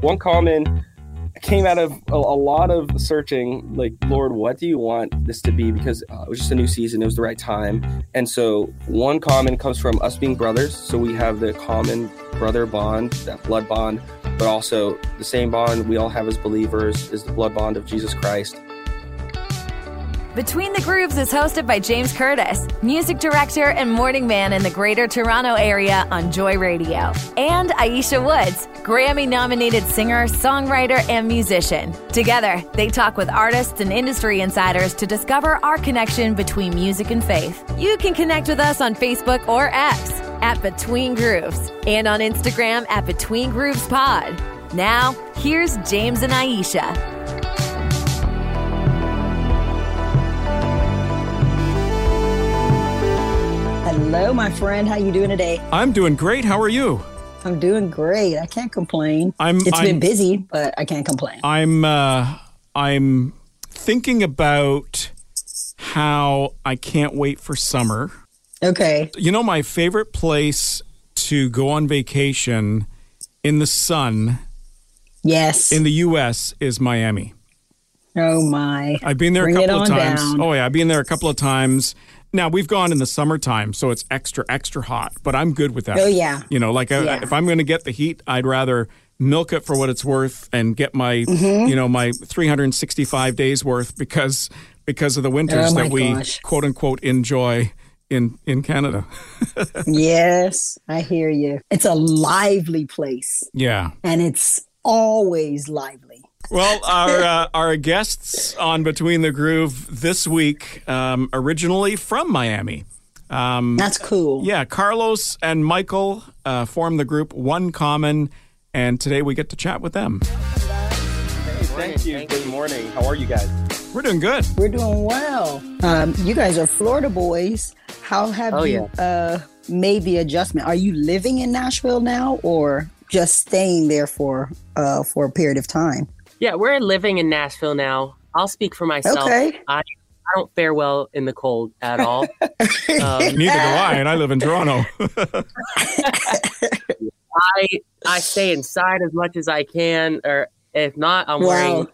one common came out of a, a, lot of searching like lord what do you want this to be? Because uh, it was just a new season it was the right time. And so one common comes from us being brothers. So we have the common brother bond that blood bond but also the same bond we all have as believers is the blood bond of jesus christ between the Grooves is hosted by James Curtis, music director and morning man in the greater Toronto area on Joy Radio, and Ayiesha Woods, Grammy nominated singer, songwriter, and musician. Together, they talk with artists and industry insiders to discover our connection between music and faith. You can connect with us on Facebook or X at Between Grooves and on Instagram at Between Grooves Pod. Now, here's James and Ayiesha. Hello, my friend. How you doing today? I'm doing great. How are you? I'm doing great. I can't complain. I'm. It's I'm, been busy, but I can't complain. I'm. Uh, I'm thinking about how I can't wait for summer. Okay. You know, my favorite place to go on vacation in the sun. Yes. In the U.S. is Miami. Oh my! I've been there Bring a couple of times. Down. Oh yeah, I've been there a couple of times. Now we've gone in the summertime, so it's extra extra hot. But I'm good with that. Oh yeah. You know, like yeah. I, if I'm going to get the heat, I'd rather milk it for what it's worth and get my mm-hmm. you know my 365 days worth because because of the winters oh, that we gosh. quote unquote enjoy in in Canada. yes, I hear you. It's a lively place. Yeah. And it's always lively. Well, our uh, our guests on Between the Groove this week, um, originally from Miami. Um, That's cool. Yeah, Carlos and Michael uh, form the group One Common, and today we get to chat with them. Hey, thank you. Good morning. How are you guys? We're doing good. We're doing well. Um, you guys are Florida boys. How have oh, you yeah. uh, made the adjustment? Are you living in Nashville now, or just staying there for uh, for a period of time? Yeah, we're living in Nashville now. I'll speak for myself. Okay. I, I don't fare well in the cold at all. um, Neither do I, and I live in Toronto. I I stay inside as much as I can, or if not, I'm wow. wearing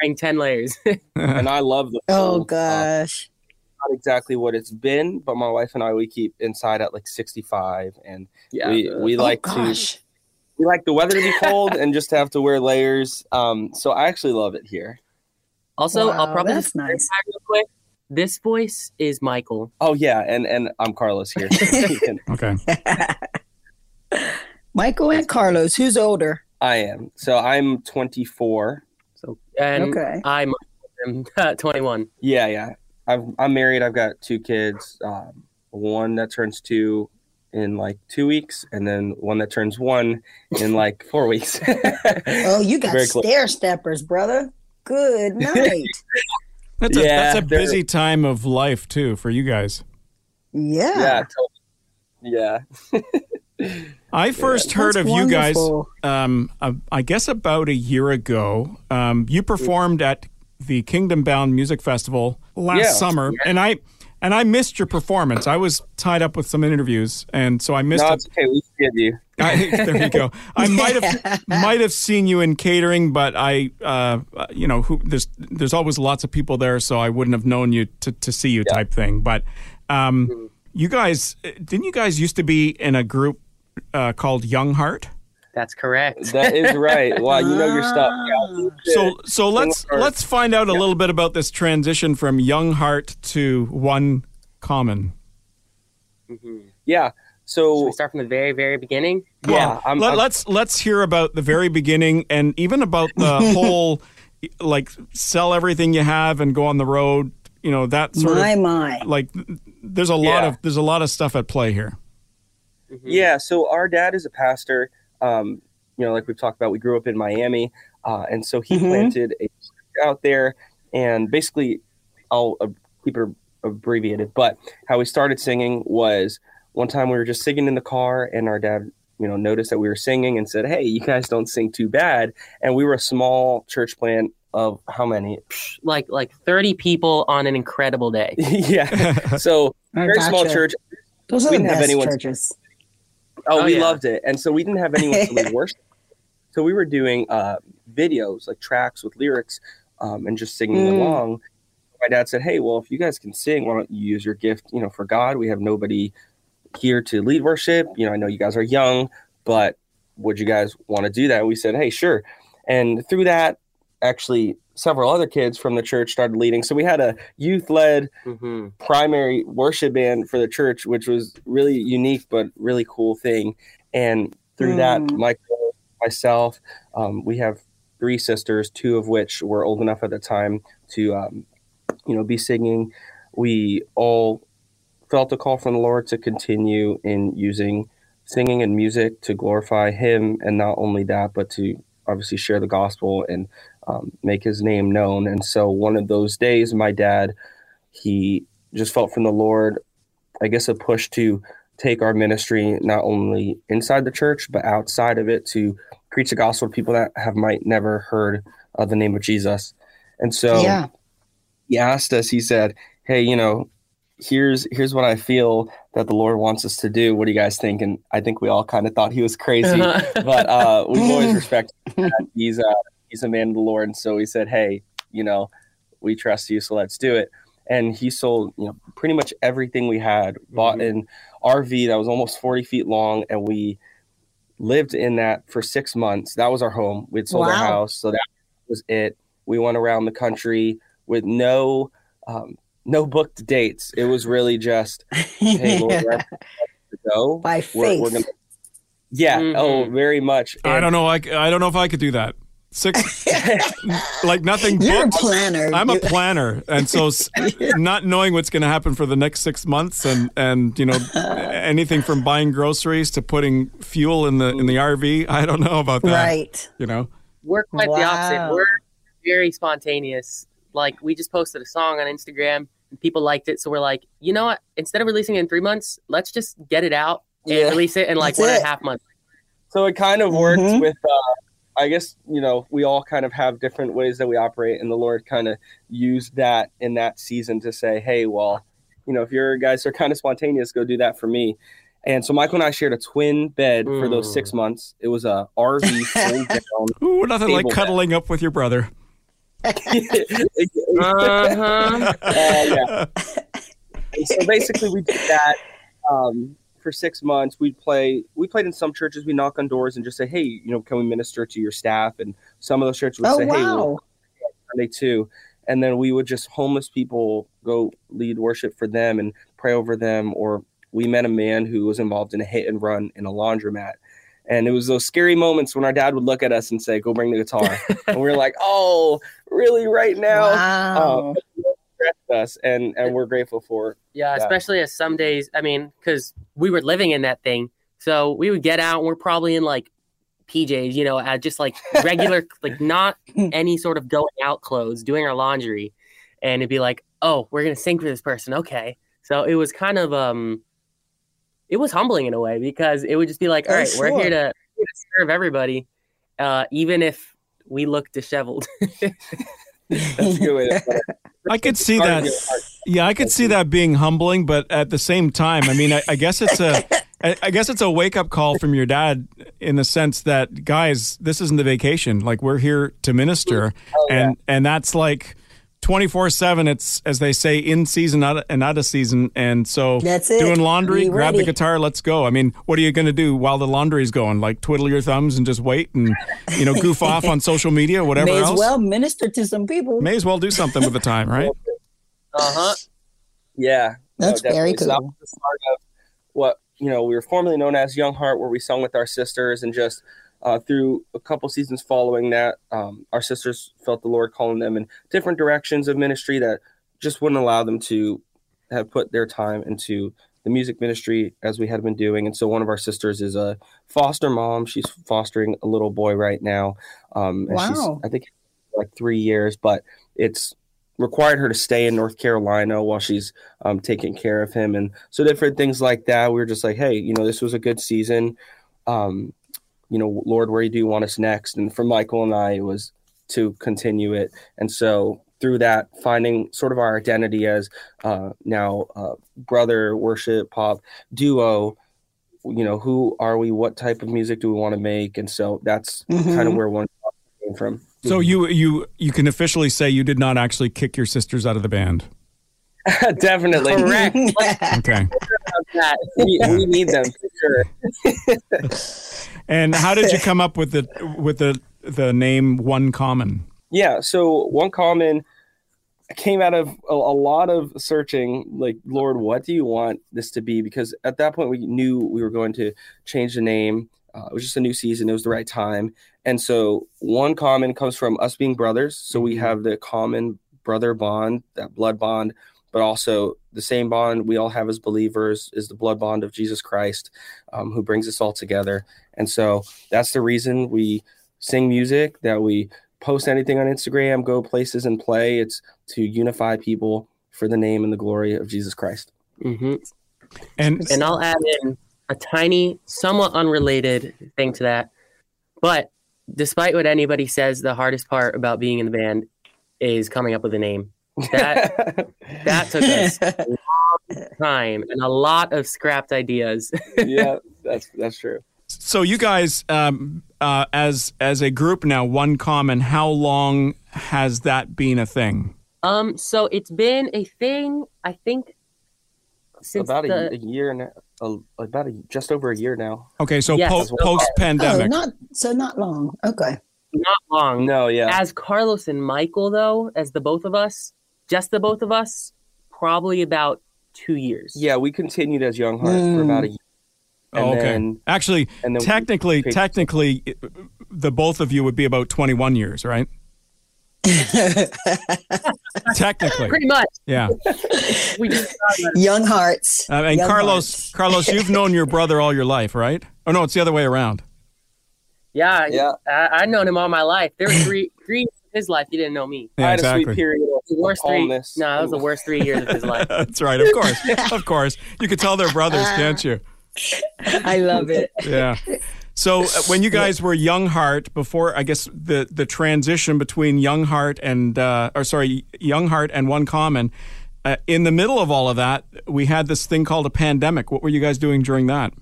wearing ten layers. and I love the. Oh uh, gosh. Uh, not exactly what it's been, but my wife and I we keep inside at like 65, and yeah, we we oh, like gosh. to we like the weather to be cold and just have to wear layers. Um, so I actually love it here. Also, wow, I'll probably that's nice. Real quick. This voice is Michael. Oh yeah, and and I'm Carlos here. okay. Michael and Carlos, who's older? I am. So I'm 24. So and okay. I'm, I'm 21. Yeah, yeah. i am married. I've got two kids. Um, one that turns two in like two weeks, and then one that turns one in like four weeks. oh, you got stair steppers, brother. Good night. that's a, yeah, that's a busy time of life too for you guys. Yeah. Yeah. yeah. I first yeah, heard of wonderful. you guys, um, uh, I guess about a year ago. Um, you performed at the Kingdom Bound Music Festival last yeah. summer, and I and I missed your performance. I was tied up with some interviews, and so I missed. No, it's okay. We forgive you. I, there you go. I might have might have seen you in catering, but I, uh, you know, who, there's there's always lots of people there, so I wouldn't have known you to, to see you yeah. type thing. But um, mm-hmm. you guys, didn't you guys used to be in a group uh, called Young Heart? That's correct. That is right. Wow, you know your stuff. Yeah. So so let's let's find out a yeah. little bit about this transition from Young Heart to One Common. Mm-hmm. Yeah. So we start from the very very beginning. Yeah. I'm, Let, us let's, let's hear about the very beginning and even about the whole like sell everything you have and go on the road. You know that sort my, of my. like. There's a lot yeah. of there's a lot of stuff at play here. Mm-hmm. Yeah. So our dad is a pastor um, you know, like we've talked about, we grew up in Miami, uh, and so he mm-hmm. planted a out there, and basically, I'll uh, keep it abbreviated. But how we started singing was one time we were just singing in the car, and our dad, you know, noticed that we were singing and said, "Hey, you guys don't sing too bad." And we were a small church plant of how many? Like like thirty people on an incredible day. yeah. So very gotcha. small church. Those are we the best churches. Oh, oh we yeah. loved it, and so we didn't have anyone to lead worship. So we were doing uh, videos, like tracks with lyrics, um, and just singing mm. along. My dad said, "Hey, well, if you guys can sing, why don't you use your gift, you know, for God? We have nobody here to lead worship. You know, I know you guys are young, but would you guys want to do that?" And we said, "Hey, sure." And through that, actually, several other kids from the church started leading. So we had a youth led mm-hmm. primary worship band for the church, which was really unique but really cool thing. And through mm. that, Michael, myself, um, we have three sisters, two of which were old enough at the time to, um, you know, be singing. We all felt a call from the Lord to continue in using singing and music to glorify Him, and not only that, but to obviously share the gospel and um, make his name known. And so one of those days, my dad, he just felt from the Lord, I guess, a push to take our ministry not only inside the church but outside of it to preach the gospel to people that have might never heard of the name of Jesus. And so yeah. he asked us, he said, Hey, you know, here's here's what I feel that the Lord wants us to do. What do you guys think? And I think we all kind of thought he was crazy, but uh, we've always respected he's uh, he's a man of the Lord, and so he said, "Hey, you know, we trust you, so let's do it." And he sold, you know, pretty much everything we had. Bought mm-hmm. an RV that was almost forty feet long, and we lived in that for six months. That was our home. We'd sold wow. our house, so that was it. We went around the country with no um, no booked dates. It was really just, hey, Lord, where go by faith. We're, we're gonna, yeah. Mm-hmm. Oh, very much. And I don't know. I, I don't know if I could do that. Six, like nothing. You're booked. a planner. I'm a planner, and so not knowing what's going to happen for the next six months, and and you know anything from buying groceries to putting fuel in the in the RV. I don't know about that. Right. You know, we're quite wow. the opposite. We're very spontaneous. Like we just posted a song on Instagram and people liked it. So we're like, you know what? Instead of releasing it in three months, let's just get it out and yeah. release it in like one it. and a half months. So it kind of works mm-hmm. with, uh, I guess, you know, we all kind of have different ways that we operate, and the Lord kind of used that in that season to say, hey, well, you know, if your guys are kind of spontaneous, go do that for me. And so Michael and I shared a twin bed mm. for those six mm. months. It was a RV fold down. Ooh, nothing like cuddling bed. up with your brother uh-huh. Uh, yeah. And so basically, we did that um, for six months. We'd play. We played in some churches. We knock on doors and just say, "Hey, you know, can we minister to your staff?" And some of those churches would oh, say, wow. "Hey, we'll Sunday too." And then we would just homeless people go lead worship for them and pray over them. Or we met a man who was involved in a hit and run in a laundromat and it was those scary moments when our dad would look at us and say, "Go bring the guitar," and we are like, "Oh, really? Right now?" Wow. Um, us and and we're grateful for. Yeah, especially as some days. I mean, because we were living in that thing, so we would get out and we're probably in like PJs, you know, at just like regular, like not any sort of going out clothes, doing our laundry, and it'd be like, "Oh, we're gonna sing for this person." Okay, so it was kind of um it was humbling in a way because it would just be like, all right, sure. we're here to, here to serve everybody, uh, even if we look disheveled. I could see that. Yeah, I could see that being humbling, but at the same time, I mean, I, I guess it's a, I guess it's a wake up call from your dad in the sense that, guys, this isn't the vacation. Like we're here to minister, oh, yeah. and and that's like 24 7 it's as they say in season out of, and out of season. And so That's it. doing laundry grab the guitar let's go. I mean what are you going to do while the laundry's going? Like twiddle your thumbs and just wait and you know goof off on social media whatever may as else? well minister to some people. May as well do something with the time right? Uh-huh. Yeah. That's no, very cool so that was the start of what you know we were formerly known as young heart where we sung with our sisters and just uh, through a couple seasons following that, um, our sisters felt the Lord calling them in different directions of ministry that just wouldn't allow them to have put their time into the music ministry as we had been doing. And so one of our sisters is a foster mom. She's fostering a little boy right now. Um, and wow. she's, I think, like three years, but it's required her to stay in North Carolina while she's um, taking care of him. And so different things like that. We were just like, hey, you know, this was a good season. Um, you know, Lord, where do you want us next? And for Michael and I, it was to continue it. And so through that, finding sort of our identity as uh, now uh, brother worship pop duo, you know, who are we? What type of music do we want to make? And so that's mm-hmm. kind of where one came from. So you you you can officially say you did not actually kick your sisters out of the band. Definitely. Correct. okay. we, we need them for sure. And how did you come up with the with the the name One Common? Yeah, so One Common came out of a, a, lot of searching like lord what do you want this to be? Because at that point we knew we were going to change the name. Uh, it was just a new season. It was the right time. And so one common comes from us being brothers. So we mm-hmm. have the common brother bond that blood bond but also the same bond we all have as believers is the blood bond of jesus christ um, who brings us all together and so that's the reason we sing music that we post anything on Instagram, go places and play. It's to unify people for the name and the glory of Jesus Christ. Mm-hmm. And and I'll add in a tiny, somewhat unrelated thing to that. But despite what anybody says, the hardest part about being in the band is coming up with a name. That that took us a long time and a lot of scrapped ideas. yeah, that's that's true. So you guys, um, uh, as as a group now, one common. How long has that been a thing? Um, so it's been a thing. I think since about the... a, a, year and a, about a, just over a year now. Okay, so yes. po- post pandemic. Oh, not so not long. Okay, not long. No, yeah. As Carlos and Michael, though, as the both of us, just the both of us, probably about two years. Yeah, we continued as Young Hearts mm. for about a year. Oh, okay. Then, Actually, technically, technically, the both of you would be about 21 years, right? technically, pretty much. Yeah. we just young hearts. Uh, and young Carlos, hearts. Carlos, you've known your brother all your life, right? Oh no, it's the other way around. Yeah, yeah. I, have known him all my life. There were three, three his life. He didn't know me. Yeah, I had exactly. a sweet period of the worst three. No, that was the worst three years of his life. That's right. Of course, of course. You could tell they're brothers, can't you? I love it. Yeah. So uh, when you guys were Young Heart before, I guess the the transition between Young Heart and uh, or sorry, Young Heart and One Common, uh, in the middle of all of that, we had this thing called a pandemic. What were you guys doing during that?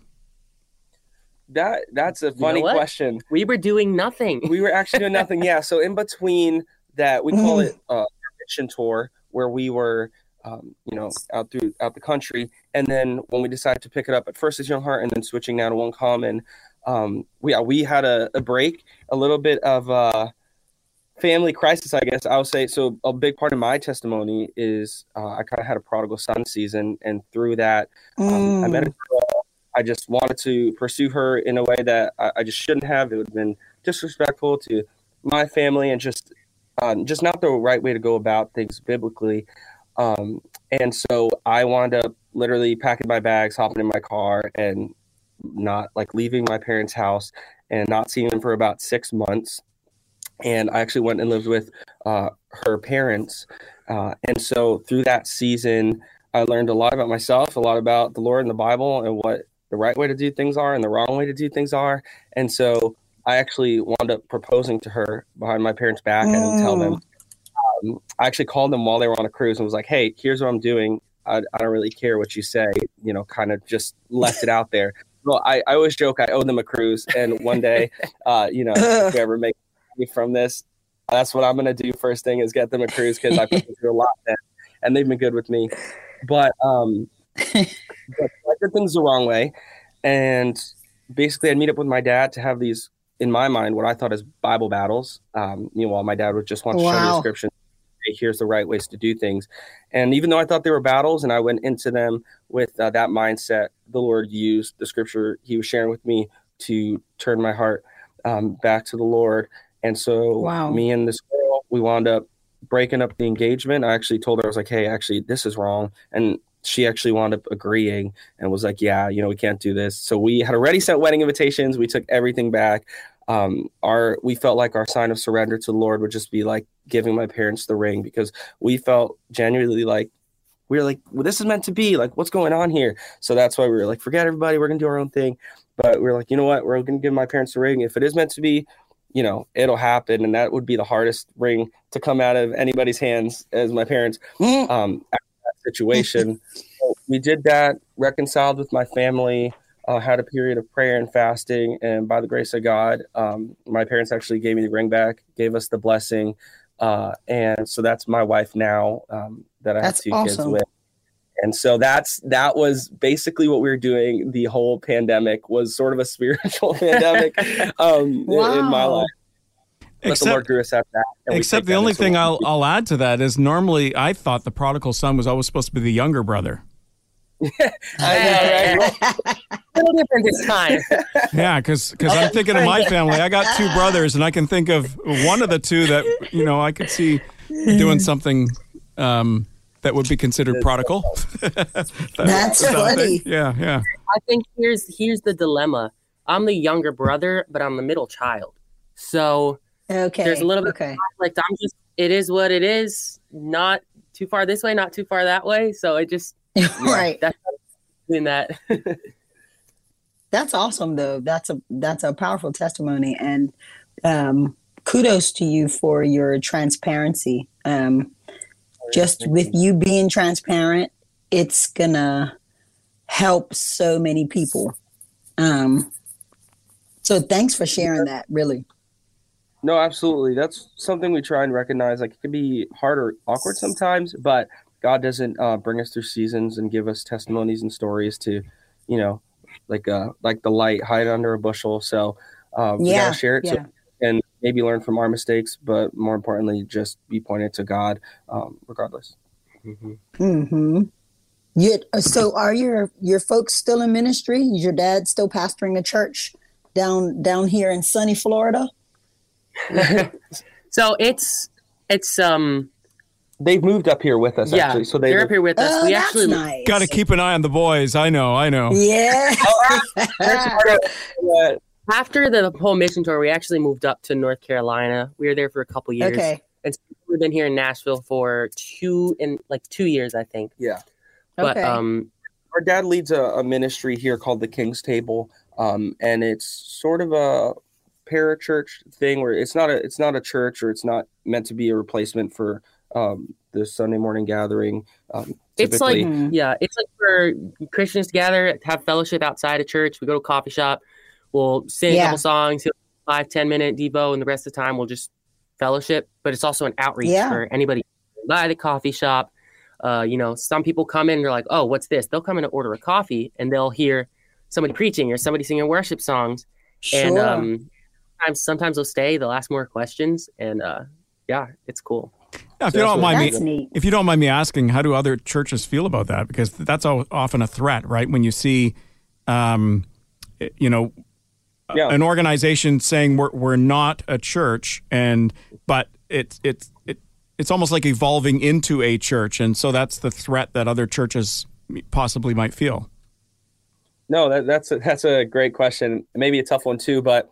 That that's a funny you know question. We were doing nothing. we were actually doing nothing. Yeah. So in between that, we call it a mission tour, where we were um, you know, out through out the country. And then when we decided to pick it up at first as Young Heart, and then switching now to One Common, um, we we had a, a break, a little bit of uh, family crisis, I guess I would say. So a big part of my testimony is uh, I kind of had a prodigal son season, and through that, um, mm. I met a mm. girl. I just wanted to pursue her in a way that I, I just shouldn't have. It would have been disrespectful to my family and just um, just not the right way to go about things biblically. Um, and so I wound up literally packing my bags, hopping in my car, and not like leaving my parents' house and not seeing them for about six months. And I actually went and lived with uh, her parents. Uh, and so through that season, I learned a lot about myself, a lot about the Lord and the Bible, and what the right way to do things are and the wrong way to do things are. And so I actually wound up proposing to her behind my parents' back. Mm. and tell them um, I actually called them while they were on a cruise and was like, "Hey, here's what I'm doing. I, I don't really care what you say." You know, kind of just left it out there. Well, I, I always joke I owe them a cruise, and one day, uh, you know, if we ever make money from this, that's what I'm gonna do. First thing is get them a cruise because I put them through a lot, then, and they've been good with me. But um, but I did things the wrong way, and basically, I'd meet up with my dad to have these in my mind, what I thought as Bible battles. Um, you know, while my dad would just want to wow. show me the scripture, here's the right ways to do things. And even though I thought they were battles, and I went into them with uh, that mindset, the Lord used the scripture He was sharing with me to turn my heart um, back to the Lord. And so, wow. me and this girl, we wound up breaking up the engagement. I actually told her I was like, "Hey, actually, this is wrong," and she actually wound up agreeing and was like, "Yeah, you know, we can't do this." So we had already sent wedding invitations. We took everything back um, our we felt like our sign of surrender to the Lord would just be like giving my parents the ring because we felt genuinely like we were like, well, this is meant to be. Like, what's going on here? So that's why we were like, forget everybody, we're gonna do our own thing. But we are like, you know what, we're gonna give my parents the ring. If it is meant to be, you know, it'll happen, and that would be the hardest ring to come out of anybody's hands as my parents. Um, that situation, so we did that, reconciled with my family. uh, had a period of prayer and fasting, and by the grace of God, um, my parents actually gave me the ring back, gave us the blessing, uh, and so that's my wife now um, that I that's have two awesome. kids with. And so that's that was basically what we were doing. The whole pandemic was sort of a spiritual pandemic um, wow. in, in my life. Let except, the Lord grew us that. Except the only thing I'll, I'll add to that is normally I thought the prodigal son was always supposed to be the younger brother. I know, right? a little different this time. Yeah, because because I'm thinking of my family. I got two brothers, and I can think of one of the two that you know I could see doing something um, that would be considered prodigal. That's funny. Yeah, yeah. I think here's here's the dilemma. I'm the younger brother, but I'm the middle child. So okay, there's a little bit okay. of conflict. I'm just it is what it is. Not too far this way, not too far that way. So it just right. That's in that. that's awesome though. That's a that's a powerful testimony and um, kudos to you for your transparency. Um, just with you being transparent, it's gonna help so many people. Um, so thanks for sharing that. Really. No, absolutely. That's something we try and recognize. Like it can be hard or awkward sometimes, but God doesn't uh, bring us through seasons and give us testimonies and stories to, you know, like uh like the light hide under a bushel. So um, yeah, gotta share it yeah. so and maybe learn from our mistakes, but more importantly, just be pointed to God, um, regardless. Mm-hmm. mm-hmm. You, so are your your folks still in ministry? Is your dad still pastoring a church down down here in sunny Florida? so it's it's um they've moved up here with us. Yeah, actually. so they, are up here with us. Oh, we actually nice. got to keep an eye on the boys. I know, I know. Yeah. After the whole mission tour, we actually moved up to North Carolina. We were there for a couple years. Okay. And we've been here in Nashville for two in like two years, I think. Yeah. But okay. um, our dad leads a, a, ministry here called the King's Table, um, and it's sort of a parachurch thing where it's not a it's not a church or it's not meant to be a replacement for um, the Sunday morning gathering. Um, it's like yeah, it's like for Christians to gather, have fellowship outside of church. We go to a coffee shop, we'll sing yeah. a couple songs, five ten minute devo, and the rest of the time we'll just fellowship. But it's also an outreach yeah. for anybody by the coffee shop. Uh, you know, some people come in and they're like, "Oh, what's this?" They'll come in and order a coffee, and they'll hear somebody preaching or somebody singing worship songs, sure. and um, sometimes sometimes they'll stay, they'll ask more questions, and uh, yeah, it's cool. Yeah, if you don't mind me, neat. if you don't mind me asking, how do other churches feel about that? Because that's often a threat, right? When you see, um, you know, yeah. an organization saying we're we're not a church, and but it's it's it, it's almost like evolving into a church, and so that's the threat that other churches possibly might feel. No, that, that's a, that's a great question. Maybe a tough one too, but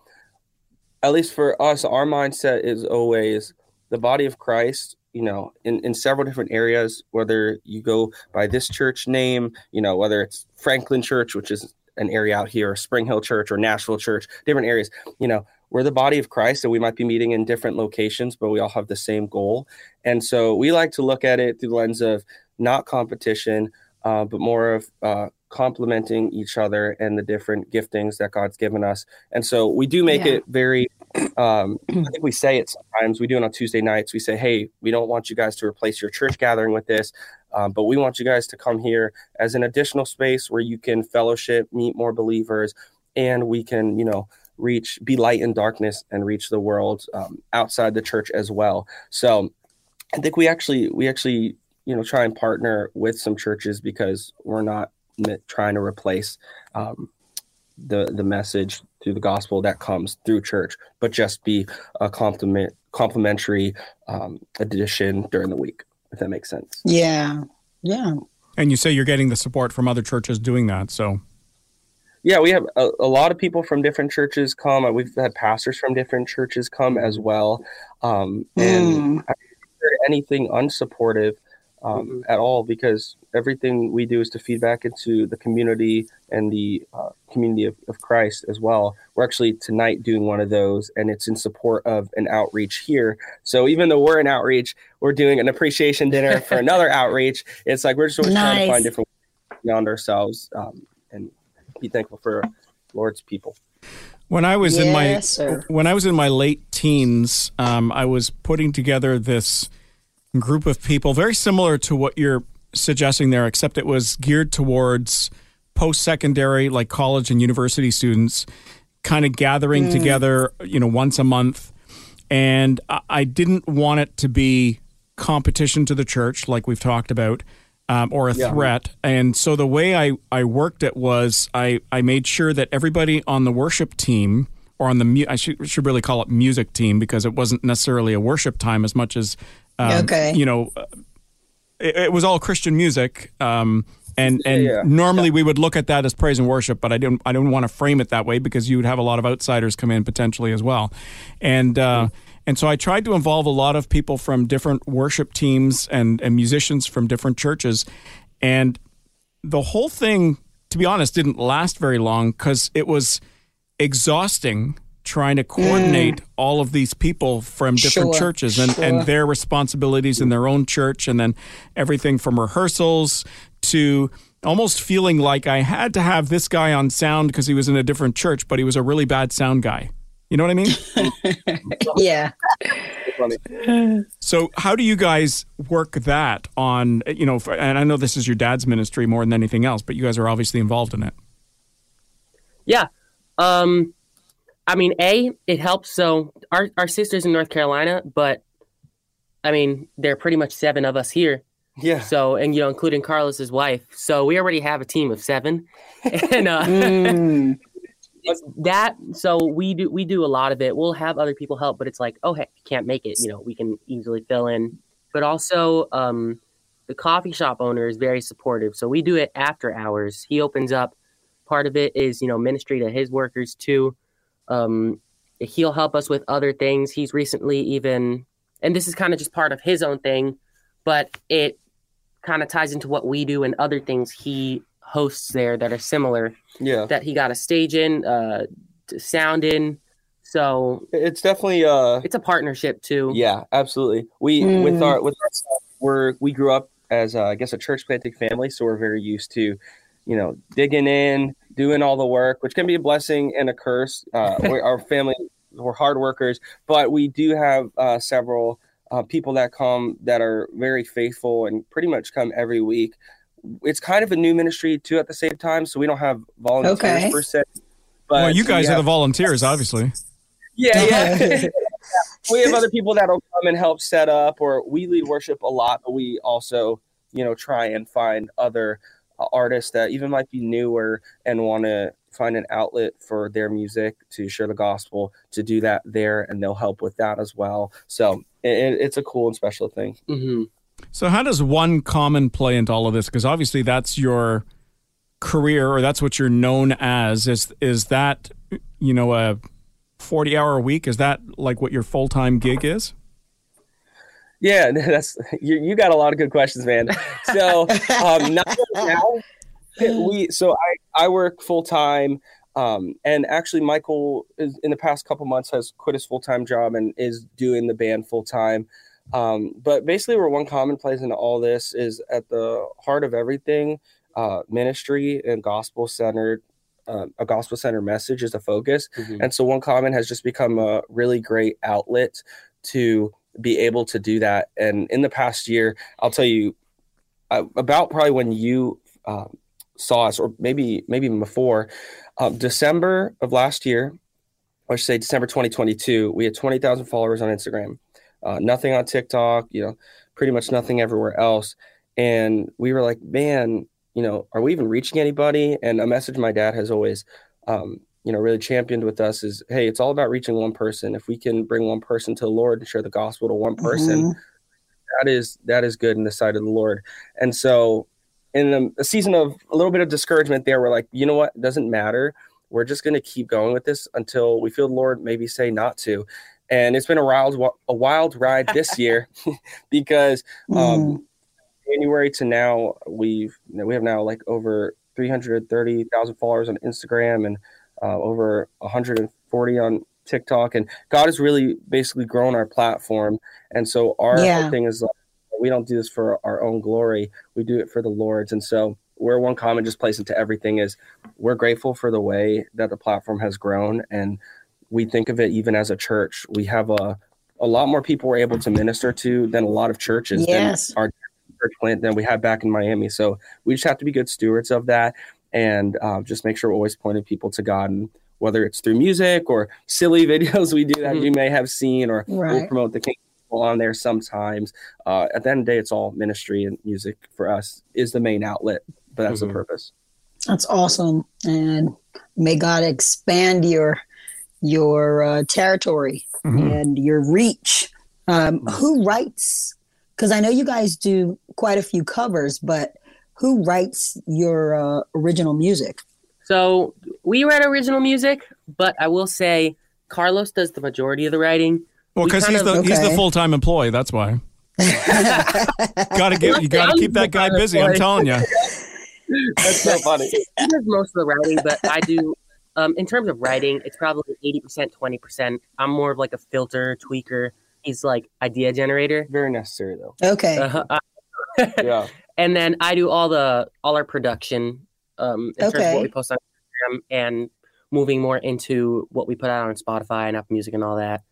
at least for us, our mindset is always the body of Christ, you know, in, in several different areas, whether you go by this church name, you know, whether it's Franklin Church, which is an area out here, Spring Hill Church or Nashville Church, different areas, you know, we're the body of Christ and we might be meeting in different locations, but we all have the same goal. And so we like to look at it through the lens of not competition, uh, but more of uh, complementing each other and the different giftings that God's given us. And so we do make yeah. it very um, I think we say it sometimes. We do it on Tuesday nights. We say, "Hey, we don't want you guys to replace your church gathering with this, um, but we want you guys to come here as an additional space where you can fellowship, meet more believers, and we can, you know, reach, be light in darkness, and reach the world um, outside the church as well." So, I think we actually, we actually, you know, try and partner with some churches because we're not trying to replace um, the the message through the gospel that comes through church, but just be a compliment complimentary um, addition during the week, if that makes sense. Yeah, yeah. And you say you're getting the support from other churches doing that, so. Yeah, we have a, a lot of people from different churches come. We've had pastors from different churches come as well, um, and mm. anything unsupportive um, mm-hmm. at all because everything we do is to feed back into the community and the uh, community of, of Christ as well. We're actually tonight doing one of those, and it's in support of an outreach here. So even though we're an outreach, we're doing an appreciation dinner for another outreach. It's like we're just always nice. trying to find different ways beyond ourselves um, and be thankful for Lord's people. When I was yes, in my sir. when I was in my late teens, um, I was putting together this group of people, very similar to what you're suggesting there, except it was geared towards post secondary, like college and university students, kind of gathering mm. together, you know, once a month. And I didn't want it to be competition to the church, like we've talked about um, or a yeah. threat. And so the way I, I worked it was I, I made sure that everybody on the worship team or on the mu- I should, should really call it music team because it wasn't necessarily a worship time as much as um, okay. you know uh, it, it, was all Christian music. Um, and and yeah, yeah. normally yeah. we would look at that as praise and worship, but I didn't I didn't want to frame it that way because you would have a lot of outsiders come in potentially as well, and. Uh, and so I tried to involve a lot of people from different worship teams and, and musicians from different churches. And the whole thing, to be honest, didn't last very long because it was exhausting trying to coordinate mm. all of these people from different sure, churches and, sure. and their responsibilities in their own church and then everything from rehearsals to almost feeling like I had to have this guy on sound because he was in a different church, but he was a really bad sound guy. You know what I mean? yeah. So, how do you guys work that on, you know, and I know this is your dad's ministry more than anything else, but you guys are obviously involved in it. Yeah. Um, I mean, A, it helps. So, our, our sister's in North Carolina, but I mean, there are pretty much seven of us here. Yeah. So, and you know, including Carlos's wife. So we already have a team of seven, and uh, mm that so we do we do a lot of it. We'll have other people help, but it's like, oh hey, can't make it. You know, we can easily fill in. But also, um, the coffee shop owner is very supportive. So we do it after hours. He opens up. Part of it is you know ministry to his workers too. Um, he'll help us with other things. He's recently even, and this is kind of just part of his own thing, but it kind of ties into what we do and other things he hosts there that are similar. Yeah. That he got a stage in, uh, sound in. So it's definitely uh it's a partnership too. Yeah, absolutely. We mm. with our with our we're we grew up as uh, I guess a church planting family, so we're very used to, you know, digging in, doing all the work, which can be a blessing and a curse. Uh, our family we're hard workers, but we do have uh, several uh, people that come that are very faithful and pretty much come every week it's kind of a new ministry too at the same time, so we don't have volunteers okay. per se. But well, you guys are the volunteers, obviously. Yeah, yeah. we have other people that'll come and help set up, or we lead worship a lot, but we also, you know, try and find other artists that even might be newer and want to find an outlet for their music to share the gospel to do that there, and they'll help with that as well. So it, it's a cool and special thing. Mm-hmm. So, how does one common play into all of this? Because obviously, that's your career, or that's what you're known as. Is is that you know a forty hour a week? Is that like what your full time gig is? Yeah, that's you. You got a lot of good questions, man. So um, now, we so I I work full time. Um, and actually, Michael is, in the past couple months has quit his full time job and is doing the band full time. Um, but basically, where one common plays into all this is at the heart of everything, uh, ministry and gospel centered. Uh, a gospel centered message is a focus, mm-hmm. and so one common has just become a really great outlet to be able to do that. And in the past year, I'll tell you uh, about probably when you uh, saw us, or maybe maybe even before uh, December of last year, or say December 2022, we had 20,000 followers on Instagram uh, nothing on TikTok, you know, pretty much nothing everywhere else. And we were like, man, you know, are we even reaching anybody? And a message my dad has always, um, you know, really championed with us is, hey, it's all about reaching one person. If we can bring one person to the Lord and share the gospel to one person, mm-hmm. that is that is good in the sight of the Lord. And so, in the, a season of a little bit of discouragement, there, we're like, you know what, it doesn't matter. We're just going to keep going with this until we feel the Lord maybe say not to and it's been a wild a wild ride this year because um, mm. January to now we've you know, we have now like over 330,000 followers on Instagram and uh, over 140 on TikTok and God has really basically grown our platform. And so our yeah. thing is like we don't do this for our own glory. We do it for the Lord's. And so where One Common just plays into everything is we're grateful for the way that the platform has grown. And we think of it even as a church. We have a a lot more people we're able to minister to than a lot of churches yes. than our church plant than we have back in miami. So we just have to be good stewards of that and uh, just make sure we're always pointing people to god and whether it's through music or silly videos we do that mm-hmm. you may have seen or right. we'll promote the king on there sometimes. Uh, at the end of the day, it's all ministry and music for us is the main outlet, but that's mm-hmm. the purpose. That's awesome, and may God expand your your uh, territory mm-hmm. and your reach. Um, who writes? Because I know you guys do quite a few covers, but who writes your uh, original music? So we write original music, but I will say Carlos does the majority of the writing. Well, because he's the okay. he's the full time employee. That's why. gotta get you gotta keep that guy busy. I'm telling you. That's so funny. He does most of the writing, but I do. Um, in terms of writing, it's probably eighty percent, twenty percent. I'm more of like a filter tweaker. He's like idea generator. Very necessary though. Okay. Uh-huh. yeah. And then I do all the all our production. Um, in okay. terms of what we post on Instagram and moving more into what we put out on Spotify and Apple Music and all that.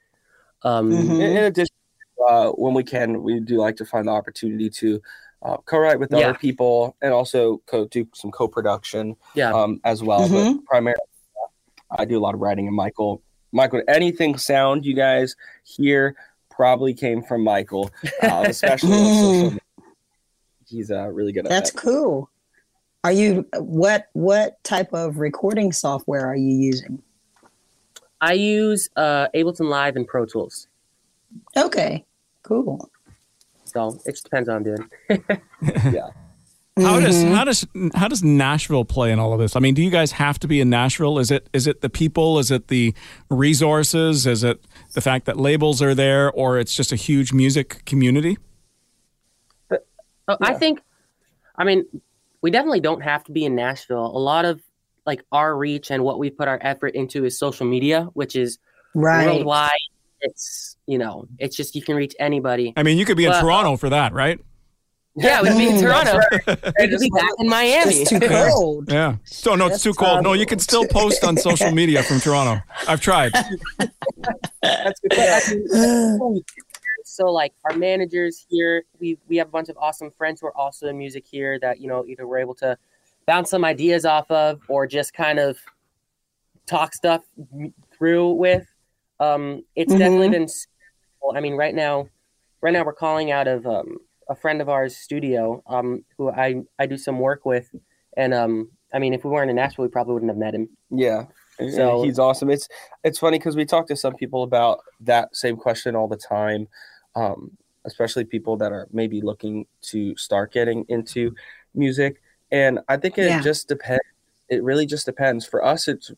Um, mm-hmm. in, in, addition, uh, when we can, we do like to find the opportunity to uh, co-write with yeah. other people and also co- do some co-production yeah. um, as well. Mm-hmm. But primarily, I do a lot of writing. And Michael, Michael, anything sound you guys hear probably came from Michael, uh, especially on social media. He's uh, really good at that. That's that. cool. Are you what what type of recording software are you using? I use uh, Ableton Live and Pro Tools. Okay, cool. So it just depends on doing. yeah. How does mm-hmm. how does how does Nashville play in all of this? I mean, do you guys have to be in Nashville? Is it is it the people? Is it the resources? Is it the fact that labels are there, or it's just a huge music community? But, uh, yeah. I think, I mean, we definitely don't have to be in Nashville. A lot of like our reach and what we put our effort into is social media, which is right. worldwide. It's you know, it's just you can reach anybody. I mean, you could be but, in Toronto for that, right? Yeah, we'd be in Toronto. we could be back in Miami. It's too cold. Yeah. So no, it's too cold. No, you can still post on social media from Toronto. I've tried. That's good. So like our managers here, we we have a bunch of awesome friends who are also in music here that you know either we're able to bounce some ideas off of or just kind of talk stuff through with. Um, it's mm-hmm. definitely been. I mean, right now, right now we're calling out of um, a friend of ours' studio, um, who I I do some work with, and um, I mean, if we weren't in Nashville, we probably wouldn't have met him. Yeah, so he's awesome. It's it's funny because we talk to some people about that same question all the time, um, especially people that are maybe looking to start getting into music. And I think it yeah. just depends. It really just depends. For us, it's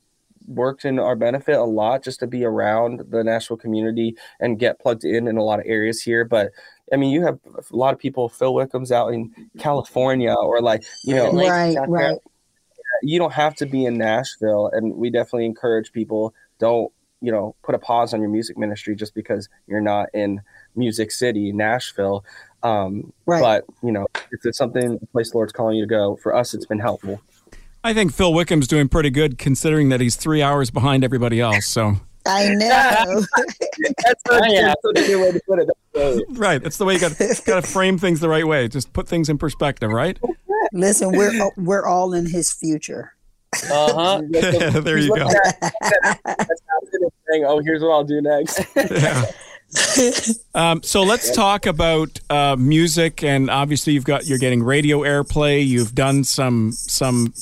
worked in our benefit a lot just to be around the Nashville community and get plugged in in a lot of areas here. But I mean, you have a lot of people. Phil Wickham's out in California, or like you know, right, right. You don't have to be in Nashville, and we definitely encourage people don't you know put a pause on your music ministry just because you're not in Music City, Nashville. Um, right. But you know, if it's something the place the Lord's calling you to go, for us, it's been helpful. I think Phil Wickham's doing pretty good considering that he's three hours behind everybody else. So I know. that's, a, yeah. that's a good way to put it. Right. That's the way you got got to frame things the right way. Just put things in perspective, right? Listen, we're we're all in his future. Uh huh. there you go. That's saying, oh, here's what I'll do next. yeah um, so let's talk about uh, music, and obviously you've got you're getting radio airplay. You've done some some,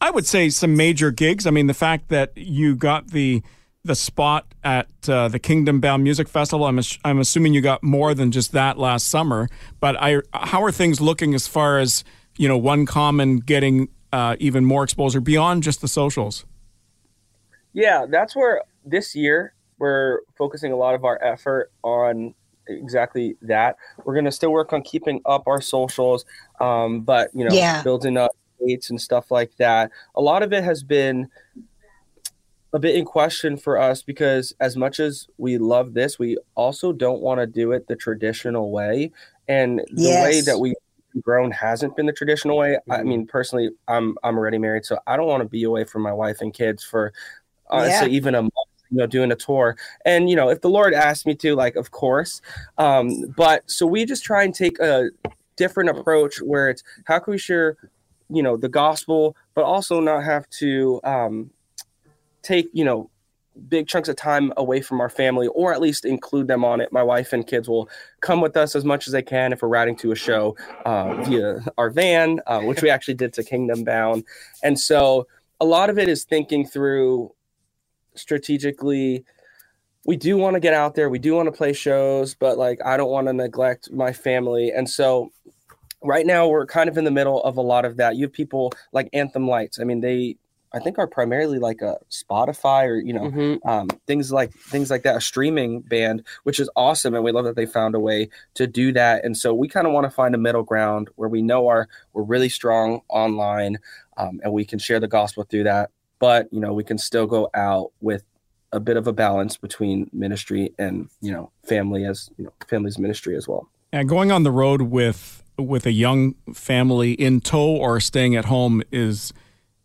I would say some major gigs. I mean, the fact that you got the the spot at uh, the Kingdom Bound Music Festival. I'm I'm assuming you got more than just that last summer. But I, how are things looking as far as you know, One Common getting uh, even more exposure beyond just the socials? Yeah, that's where this year we're focusing a lot of our effort on exactly that. We're going to still work on keeping up our socials, um, but you know, yeah. building up dates and stuff like that. A lot of it has been a bit in question for us because as much as we love this, we also don't want to do it the traditional way. And the yes. way that we grown hasn't been the traditional way. Mm-hmm. I mean, personally, I'm I'm already married, so I don't want to be away from my wife and kids for honestly yeah. even a month you know doing a tour and you know if the lord asked me to like of course um but so we just try and take a different approach where it's how can we share you know the gospel but also not have to um take you know big chunks of time away from our family or at least include them on it. My wife and kids will come with us as much as they can if we're riding to a show uh, via our van uh, which we actually did to kingdom bound. And so a lot of it is thinking through strategically. We do want to get out there. We do want to play shows but like i don't want to neglect my family. And so right now we're kind of in the middle of a lot of that. You have people like anthem lights. I mean they I think are primarily like a Spotify or you know mm-hmm. um, things like things like that, a streaming band, which is awesome, and we love that they found a way to do that. And so we kind of want to find a middle ground where we know our we're really strong online, um, and we can share the gospel through that, but you know we can still go out with a bit of a balance between ministry and you know family as you know family's ministry as well. And going on the road with with a young family in tow or staying at home is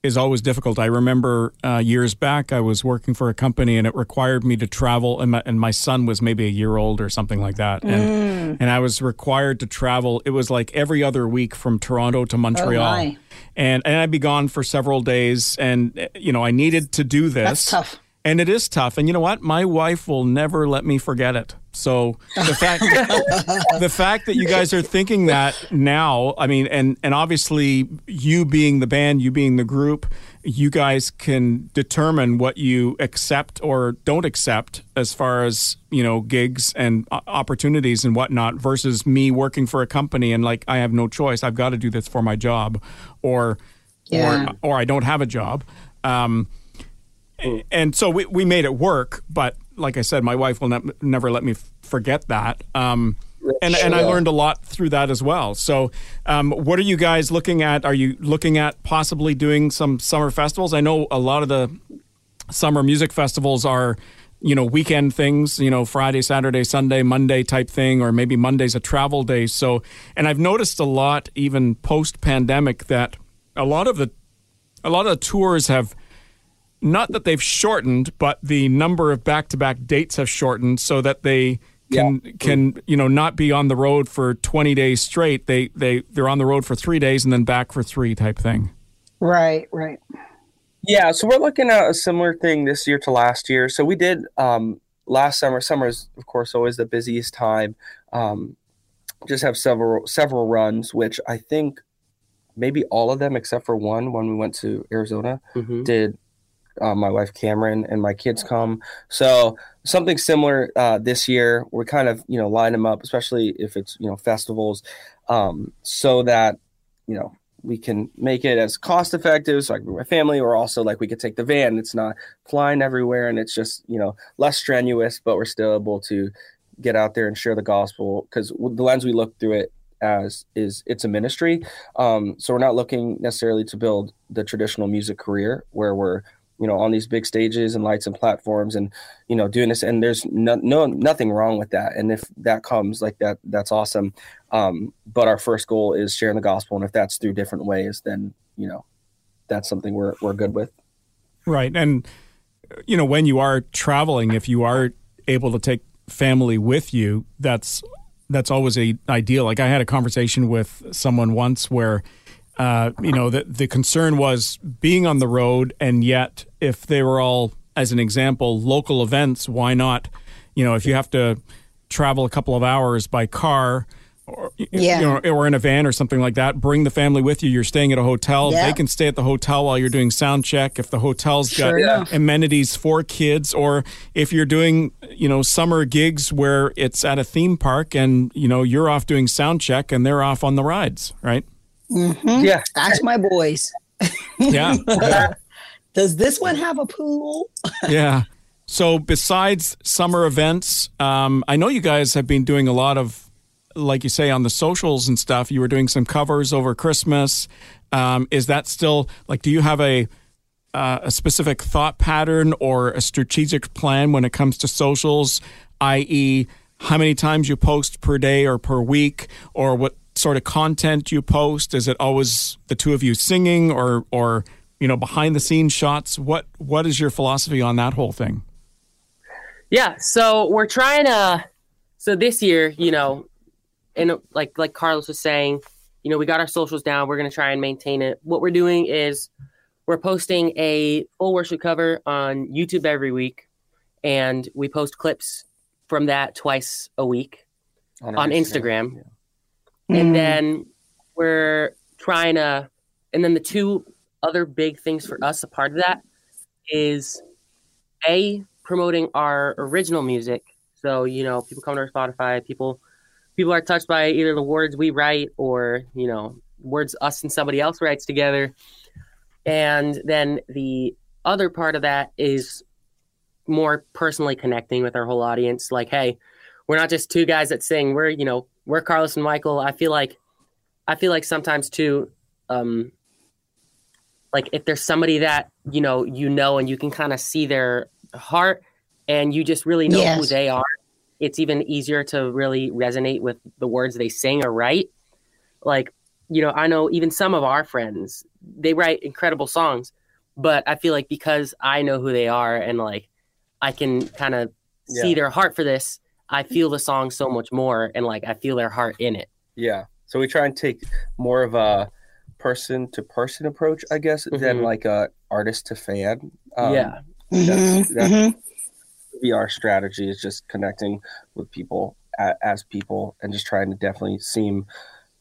is always difficult. I remember uh, years back, I was working for a company and it required me to travel, and my, and my son was maybe a year old or something like that, and mm. and I was required to travel. It was like every other week from Toronto to Montreal, oh and and I'd be gone for several days, and you know I needed to do this. That's tough and it is tough. And you know what? My wife will never let me forget it. So the fact the fact that you guys are thinking that now, I mean, and and obviously you being the band, you being the group, you guys can determine what you accept or don't accept as far as you know gigs and opportunities and whatnot versus me working for a company and like I have no choice. I've got to do this for my job, or yeah. or or I don't have a job. Um, and so we, we made it work. But like I said, my wife will ne- never let me f- forget that. Um, and, and I learned a lot through that as well. So, um, what are you guys looking at? Are you looking at possibly doing some summer festivals? I know a lot of the summer music festivals are, you know, weekend things, you know, Friday, Saturday, Sunday, Monday type thing, or maybe Monday's a travel day. So, and I've noticed a lot, even post pandemic, that a lot of the a lot of the tours have not that they've shortened, but the number of back-to-back dates have shortened so that they can yeah. can you know not be on the road for 20 days straight. They they they're on the road for 3 days and then back for 3 type thing. Right, right. Yeah, so we're looking at a similar thing this year to last year. So we did um last summer. Summer is of course always the busiest time. Um just have several several runs which I think maybe all of them except for one when we went to Arizona mm-hmm. did uh, my wife Cameron and my kids come. So something similar uh, this year. We're kind of you know line them up, especially if it's you know festivals, um, so that you know we can make it as cost effective so I can bring my family, or also like we could take the van. It's not flying everywhere, and it's just you know less strenuous, but we're still able to get out there and share the gospel because the lens we look through it as is it's a ministry um, so we're not looking necessarily to build the traditional music career where we're you know on these big stages and lights and platforms and you know doing this and there's no, no nothing wrong with that. And if that comes like that that's awesome. Um, but our first goal is sharing the gospel. And if that's through different ways then you know that's something we're we're good with. Right. And you know when you are traveling if you are able to take family with you that's that's always a ideal. Like i had a conversation with someone once where uh, you know, the, the concern was being on the road, and yet if they were all, as an example, local events, why not? You know, if you have to travel a couple of hours by car, or yeah. you know, or in a van or something like that, bring the family with you. You're staying at a hotel. Yeah. They can stay at the hotel while you're doing sound check. If the hotel's sure got amenities for kids, or if you're doing, you know, summer gigs where it's at a theme park and you know you're off doing sound check and they're off on the rides, right? Mm-hmm. Yeah. Ask my boys. Yeah. Does this one have a pool? yeah. So besides summer events, um, I know you guys have been doing a lot of, like you say, on the socials and stuff. You were doing some covers over Christmas. Um, is that still like? Do you have a uh, a specific thought pattern or a strategic plan when it comes to socials, i.e., how many times you post per day or per week, or what sort of content you post? Is it always the two of you singing, or or you know behind the scenes shots? What what is your philosophy on that whole thing? Yeah, so we're trying to. So this year, you know, and like like Carlos was saying, you know, we got our socials down. We're gonna try and maintain it. What we're doing is we're posting a full worship cover on YouTube every week, and we post clips from that twice a week on, on Instagram. Yeah. And mm. then we're trying to, and then the two other big things for us, a part of that is a promoting our original music. So you know, people come to our Spotify, people people are touched by either the words we write or you know words us and somebody else writes together. And then the other part of that is more personally connecting with our whole audience. Like, hey, we're not just two guys that sing. We're you know we're Carlos and Michael. I feel like I feel like sometimes too, um, like if there's somebody that you know you know and you can kind of see their heart and you just really know yes. who they are, it's even easier to really resonate with the words they sing or write. Like you know, I know even some of our friends they write incredible songs, but I feel like because I know who they are and like I can kind of yeah. see their heart for this, I feel the song so much more and like I feel their heart in it. Yeah. So we try and take more of a person to person approach, I guess, mm-hmm. than like a artist to fan. Um, yeah. That's, mm-hmm. that's mm-hmm. our strategy is just connecting with people as people and just trying to definitely seem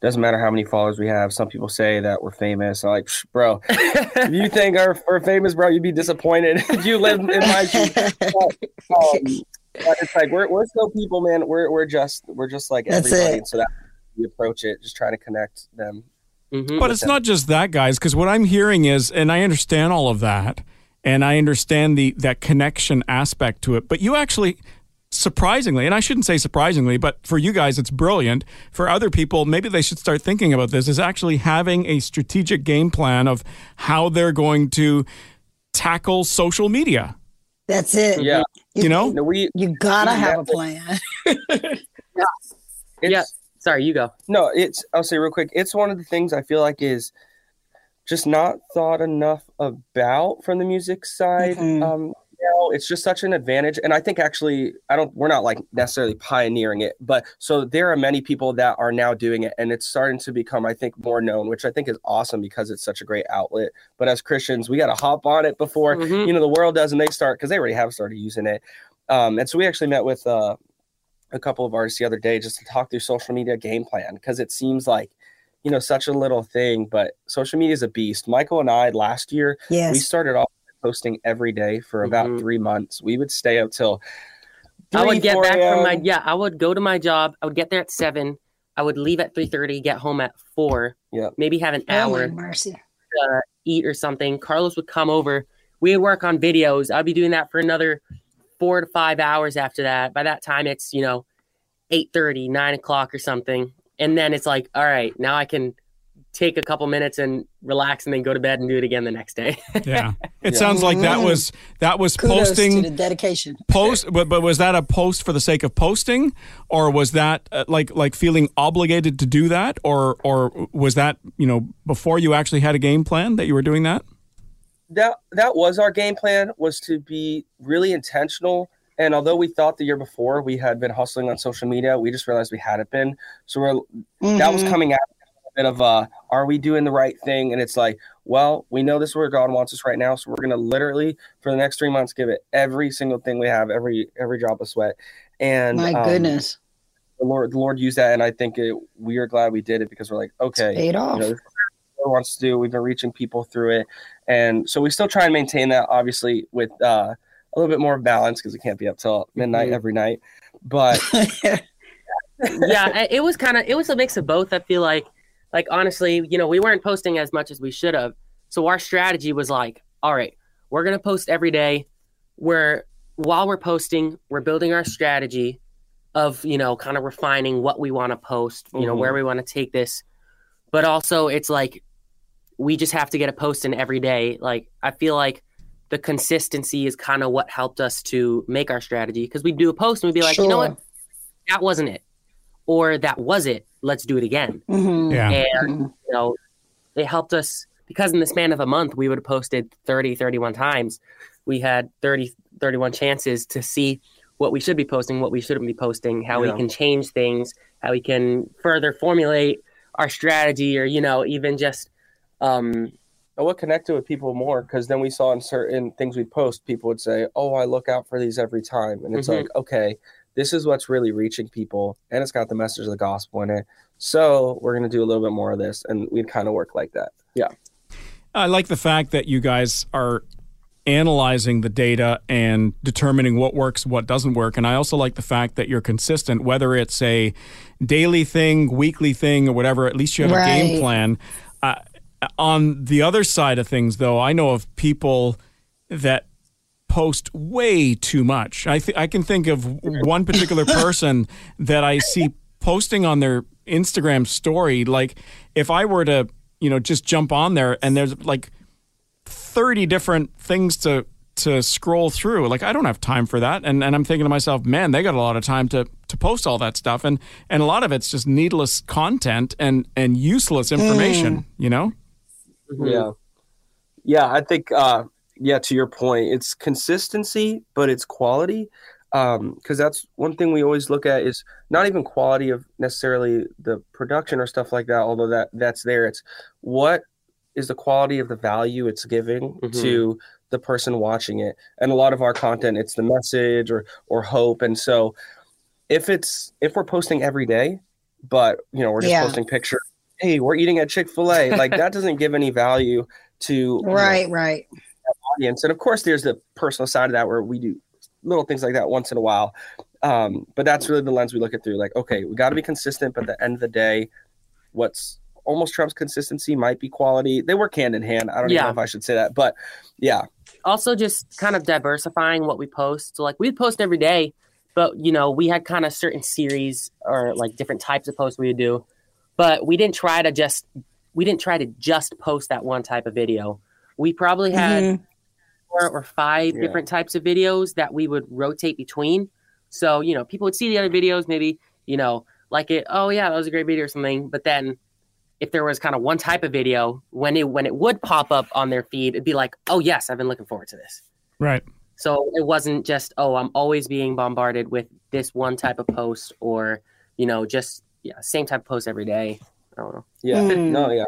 doesn't matter how many followers we have. Some people say that we're famous. I'm like, bro, if you think we're, we're famous, bro, you'd be disappointed if you live in my shoes. um, but it's like we're we're still people, man. We're we're just we're just like That's everybody. It. So that we approach it, just trying to connect them. Mm-hmm. But it's them. not just that, guys. Because what I'm hearing is, and I understand all of that, and I understand the that connection aspect to it. But you actually surprisingly, and I shouldn't say surprisingly, but for you guys, it's brilliant. For other people, maybe they should start thinking about this, is actually having a strategic game plan of how they're going to tackle social media. That's it. Yeah. You, you know, no, we, you gotta have a plan. yeah. yeah. Sorry, you go. No, it's, I'll say real quick, it's one of the things I feel like is just not thought enough about from the music side. Mm-hmm. Um, know, it's just such an advantage. And I think actually, I don't, we're not like necessarily pioneering it, but so there are many people that are now doing it and it's starting to become, I think, more known, which I think is awesome because it's such a great outlet. But as Christians, we got to hop on it before, mm-hmm. you know, the world does and they start because they already have started using it. Um, and so we actually met with uh, a couple of artists the other day just to talk through social media game plan because it seems like, you know, such a little thing, but social media is a beast. Michael and I last year, yes. we started off posting every day for about mm-hmm. three months. We would stay up till. I would get back from my yeah. I would go to my job. I would get there at seven. I would leave at three thirty. Get home at four. Yeah. Maybe have an oh, hour. mercy. Uh, eat or something. Carlos would come over. We would work on videos. I'd be doing that for another four to five hours after that. By that time, it's you know, 8 9 o'clock or something. And then it's like, all right, now I can take a couple minutes and relax and then go to bed and do it again the next day. yeah. It yeah. sounds like that was that was Kudos posting the dedication. Post but, but was that a post for the sake of posting or was that uh, like like feeling obligated to do that or or was that, you know, before you actually had a game plan that you were doing that? That that was our game plan was to be really intentional and although we thought the year before we had been hustling on social media, we just realized we hadn't been. So we're mm-hmm. that was mm-hmm. coming out bit of uh are we doing the right thing? And it's like well we know this is where god wants us right now so we're going to literally for the next three months give it every single thing we have every every drop of sweat. And my um, goodness. the lord the lord used that and i think it, we are glad we did it because we're like okay it's paid off. you know, wants to do. We've been reaching people through it. And so we still try and maintain that obviously with uh a little bit more balance because it can't be up till midnight mm-hmm. every night. But yeah. It was kind of it was a mix of both i feel like like honestly, you know, we weren't posting as much as we should have. So our strategy was like, all right, we're gonna post every day. We're while we're posting, we're building our strategy of you know kind of refining what we want to post, you mm-hmm. know, where mm-hmm. we want to take this. But also, it's like we just have to get a post in every day. Like I feel like the consistency is kind of what helped us to make our strategy because we'd do a post and we'd be like, sure. you know what, that wasn't it or that was it. Let's do it again. Mm-hmm. Yeah. And you know, it helped us because in the span of a month we would have posted 30, 31 times. We had 30, 31 chances to see what we should be posting, what we shouldn't be posting, how Yeah. we can change things, how we can further formulate our strategy, or you know, even just um, And what connected with people more because then we saw in certain things we post, people would say, "Oh, I look out for these every time," and it's Mhm. like, okay, this is what's really reaching people, and it's got the message of the gospel in it. So we're gonna do a little bit more of this, and we'd kind of work like that. Yeah, I like the fact that you guys are analyzing the data and determining what works, what doesn't work. And I also like the fact that you're consistent, whether it's a daily thing, weekly thing, or whatever, at least you have a game plan. Uh, on the other side of things, though, I know of people that post way too much. I, th- I can think of one particular person that I see posting on their Instagram story. Like, if I were to, you know, just jump on there and there's like 30 different things to to scroll through. Like I don't have time for that. And and I'm thinking to myself, man, they got a lot of time to to post all that stuff and and a lot of it's just needless content and and useless information, you know? yeah, yeah. I think, uh, yeah. To your point, it's consistency, but it's quality. Because that's one thing we always look at is not even quality of necessarily the production or stuff like that. Although that that's there, it's what is the quality of the value it's giving Mhm. to the person watching it. And a lot of our content, it's the message or or hope. And so, if it's if we're posting every day, but you know we're just Yeah. posting pictures, hey, we're eating at Chick Fil A, like that doesn't give any value to you know, Right, right. Audience. And of course, there's the personal side of that where we do little things like that once in a while. Um, but that's really the lens we look at through. Like, okay, we got to be consistent, but at the end of the day, what's almost trumps consistency might be quality. They work hand in hand. I don't even Yeah. know if I should say that, but yeah, also just kind of diversifying what we post. So like we'd post every day, but you know, we had kind of certain series or like different types of posts we would do. But we didn't try to just we didn't try to just post that one type of video. We probably had Mhm. Four or five Yeah. different types of videos that we would rotate between. So, you know, people would see the other videos, maybe, you know, like it, oh yeah, that was a great video or something. But then if there was kind of one type of video, when it when it would pop up on their feed, it'd be like, oh yes, I've been looking forward to this. Right. So it wasn't just, oh, I'm always being bombarded with this one type of post or, you know, just yeah, same type of post every day. I don't know. yeah, Mm. no, yeah,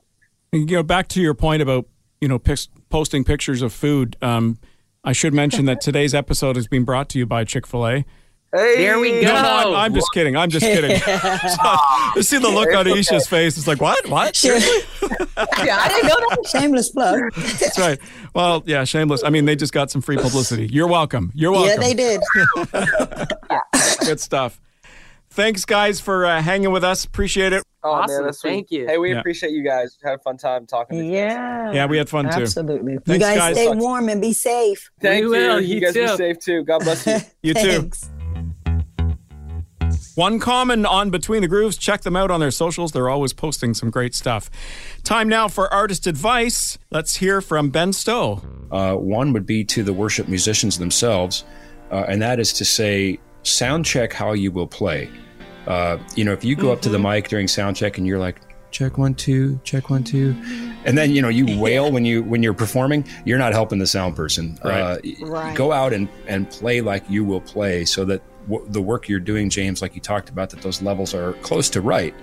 You know, back to your point about, you know, pics, posting pictures of food. Um, I should mention that today's episode is being brought to you by Chick fil A. Hey, There we go. No, no, I'm, I'm just kidding. I'm just kidding. so, you see the look on Ayiesha's face. It's like, what? What? Yeah, I didn't know that. Shameless plug. That's right. Well, yeah, shameless. I mean, they just got some free publicity. You're welcome. You're welcome. yeah, welcome. they did. Good stuff. Thanks, guys, for uh, hanging with us. Appreciate it. Oh, Awesome. man, that's sweet. Thank you. Hey, we Yeah. appreciate you guys. Had a fun time talking. To you. Yeah. Yeah, we had fun too. Absolutely. you guys, guys. stay warm and be safe. Thank We you. will. You You guys be safe too. God bless you. You too. One Common on Between the Grooves. Check them out on their socials. They're always posting some great stuff. Time now for artist advice. Let's hear from Ben Stowe. Uh, one would be to the worship musicians themselves, uh, and that is to say, sound check how you will play. Uh, you know, if you go up to the mic during sound check and you're like, check one two, check one two, and then you know you wail when you when you're performing, you're not helping the sound person. Uh, Right. Go out and and play like you will play, so that w- the work you're doing, James, like you talked about, that those levels are close to right.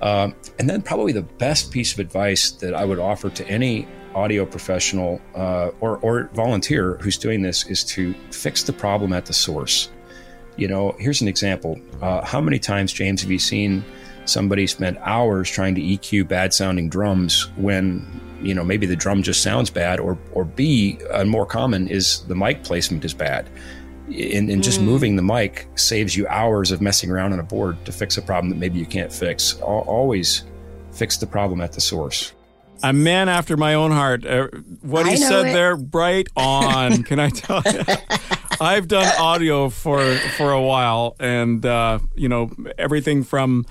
Um, and then probably the best piece of advice that I would offer to any audio professional uh, or, or volunteer who's doing this is to fix the problem at the source. You know, here's an example. Uh, how many times, James, have you seen somebody spend hours trying to EQ bad sounding drums when, you know, maybe the drum just sounds bad, or, or B, uh, more common is the mic placement is bad. And, and just moving the mic saves you hours of messing around on a board to fix a problem that maybe you can't fix. Al- Always fix the problem at the source. A man after my own heart. Uh, what he I know said it. there, right on. Can I tell you? I've done audio for for a while, and uh, you know everything from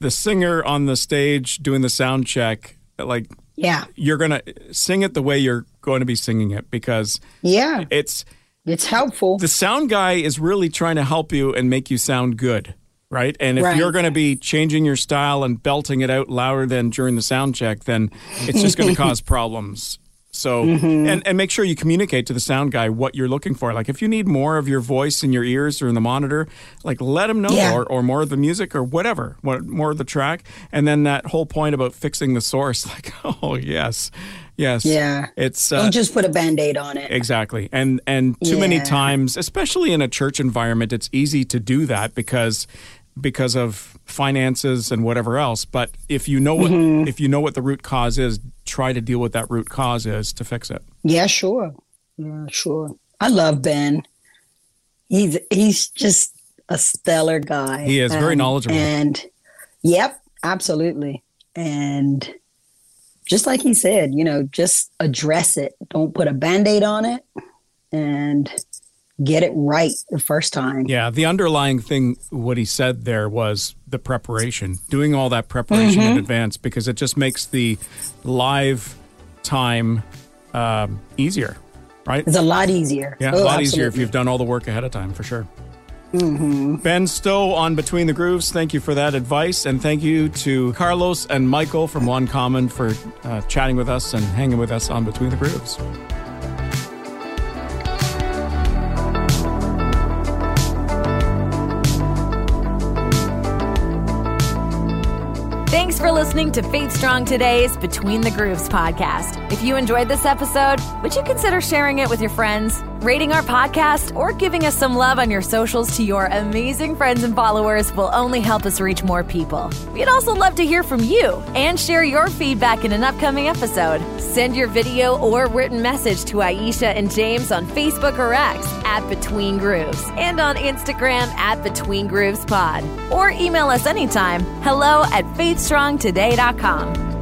the singer on the stage doing the sound check. Like Yeah. you're gonna sing it the way you're going to be singing it because Yeah. it's It's helpful. the sound guy is really trying to help you and make you sound good, right? And if Right. you're going to be changing your style and belting it out louder than during the sound check, then it's just going to cause problems. So, Mm-hmm. and, and make sure you communicate to the sound guy what you're looking for. Like, if you need more of your voice in your ears or in the monitor, like let him know, Yeah. or, or more of the music or whatever, what, more of the track. And then that whole point about fixing the source, like, oh, yes, yes. Yeah. It's, uh, Don't just put a band aid on it. Exactly. And and too many times, especially in a church environment, it's easy to do that because because of finances and whatever else. But if you know what Mm-hmm. if you know what the root cause is, try to deal with that root cause is to fix it. Yeah, sure. Yeah, sure. I love Ben. He's he's just a stellar guy. He is very Um, knowledgeable. And yep, absolutely. And just like he said, you know, just address it. Don't put a band-aid on it and get it right the first time. Yeah, the underlying thing what he said there was the preparation, doing all that preparation Mm-hmm. in advance because it just makes the live time um, easier, right? It's a lot easier. Yeah, Oh, a lot easier if you've done all the work ahead of time, for sure. Ben Stowe on Between the Grooves, thank you for that advice. And thank you to Carlos and Michael from One Common for uh, chatting with us and hanging with us on Between the Grooves. Thanks for listening to Faith Strong Today's Between the Grooves podcast. If you enjoyed this episode, would you consider sharing it with your friends, rating our podcast, or giving us some love on your socials to your amazing friends and followers will only help us reach more people. We'd also love to hear from you and share your feedback in an upcoming episode. Send your video or written message to Ayiesha and James on Facebook or X at Between Grooves and on Instagram at Between Grooves Pod. Or email us anytime hello at faithstrongtoday.com.